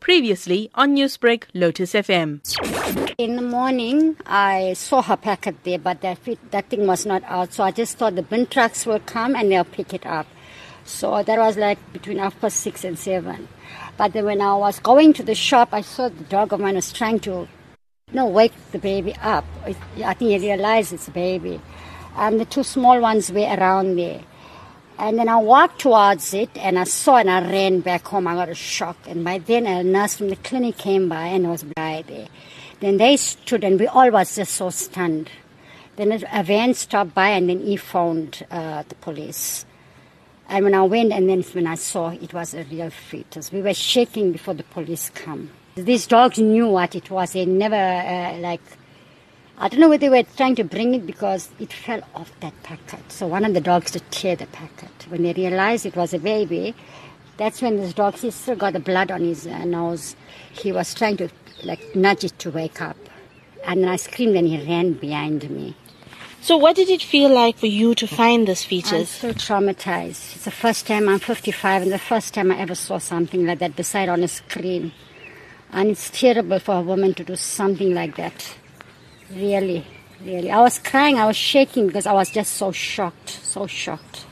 Previously on Newsbreak, Lotus FM. In the morning, I saw her packet there, but that, that thing was not out. So I just thought the bin trucks will come and they'll pick it up. So that was like between half past six and seven. But then when I was going to the shop, I saw the dog of mine was trying to, you know, wake the baby up. I think he realized it's a baby. And the two small ones were around there. And then I walked towards it and I saw and I ran back home. I got a shock. And by then a nurse from the clinic came by and was by there. Then they stood and we all was just so stunned. Then a van stopped by and then he phoned uh, the police. And when I went and then when I saw it was a real fetus, we were shaking before the police come. These dogs knew what it was. They never uh, like I don't know whether they were trying to bring it because it fell off that packet. So one of the dogs to tear the packet. When they realized it was a baby, that's when this dog, he still got the blood on his uh, nose. He was trying to like nudge it to wake up. And then I screamed and he ran behind me. So what did it feel like for you to find this fetus? I'm so traumatized. It's the first time I'm 55 and the first time I ever saw something like that beside on a screen. And it's terrible for a woman to do something like that. Really, really. I was crying, I was shaking because I was just so shocked, so shocked.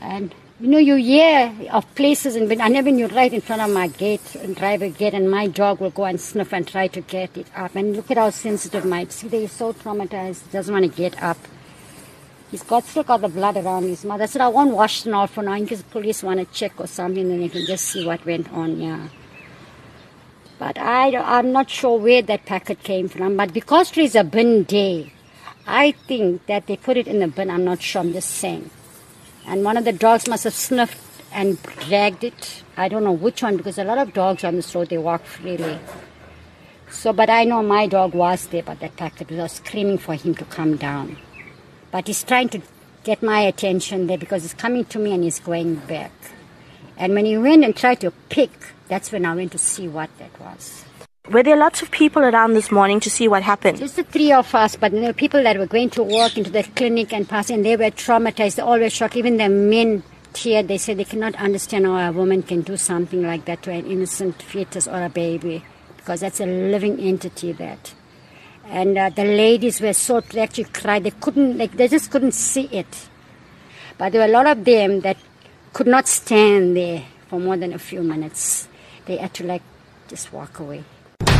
And you know, you hear of places, and I never knew right in front of my gate, and driver gate, and my dog will go and sniff and try to get it up. And look at how sensitive my see, they're so traumatized, doesn't want to get up. He's got still got the blood around his mouth. I said I won't wash it off for now in case police want to check or something, and they can just see what went on. Yeah. But I, I'm not sure where that packet came from. But because it is a bin day, I think that they put it in the bin. I'm not sure. I'm just saying. And one of the dogs must have sniffed and dragged it. I don't know which one because a lot of dogs on this road they walk freely. So, but I know my dog was there, but that packet was screaming for him to come down. But he's trying to get my attention there because he's coming to me and he's going back. And when he went and tried to pick, that's when I went to see what that was. Were there lots of people around this morning to see what happened? Just the three of us, but there were people that were going to walk into the clinic and pass, and they were traumatized. They all were shocked. Even the men teared. They said they cannot understand how a woman can do something like that to an innocent fetus or a baby, because that's a living entity. That, and uh, the ladies were so they actually cried. They couldn't, like, they just couldn't see it. But there were a lot of them that could not stand there for more than a few minutes. They had to like just walk away.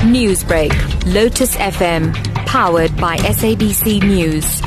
Newsbreak, Lotus FM, powered by SABC News.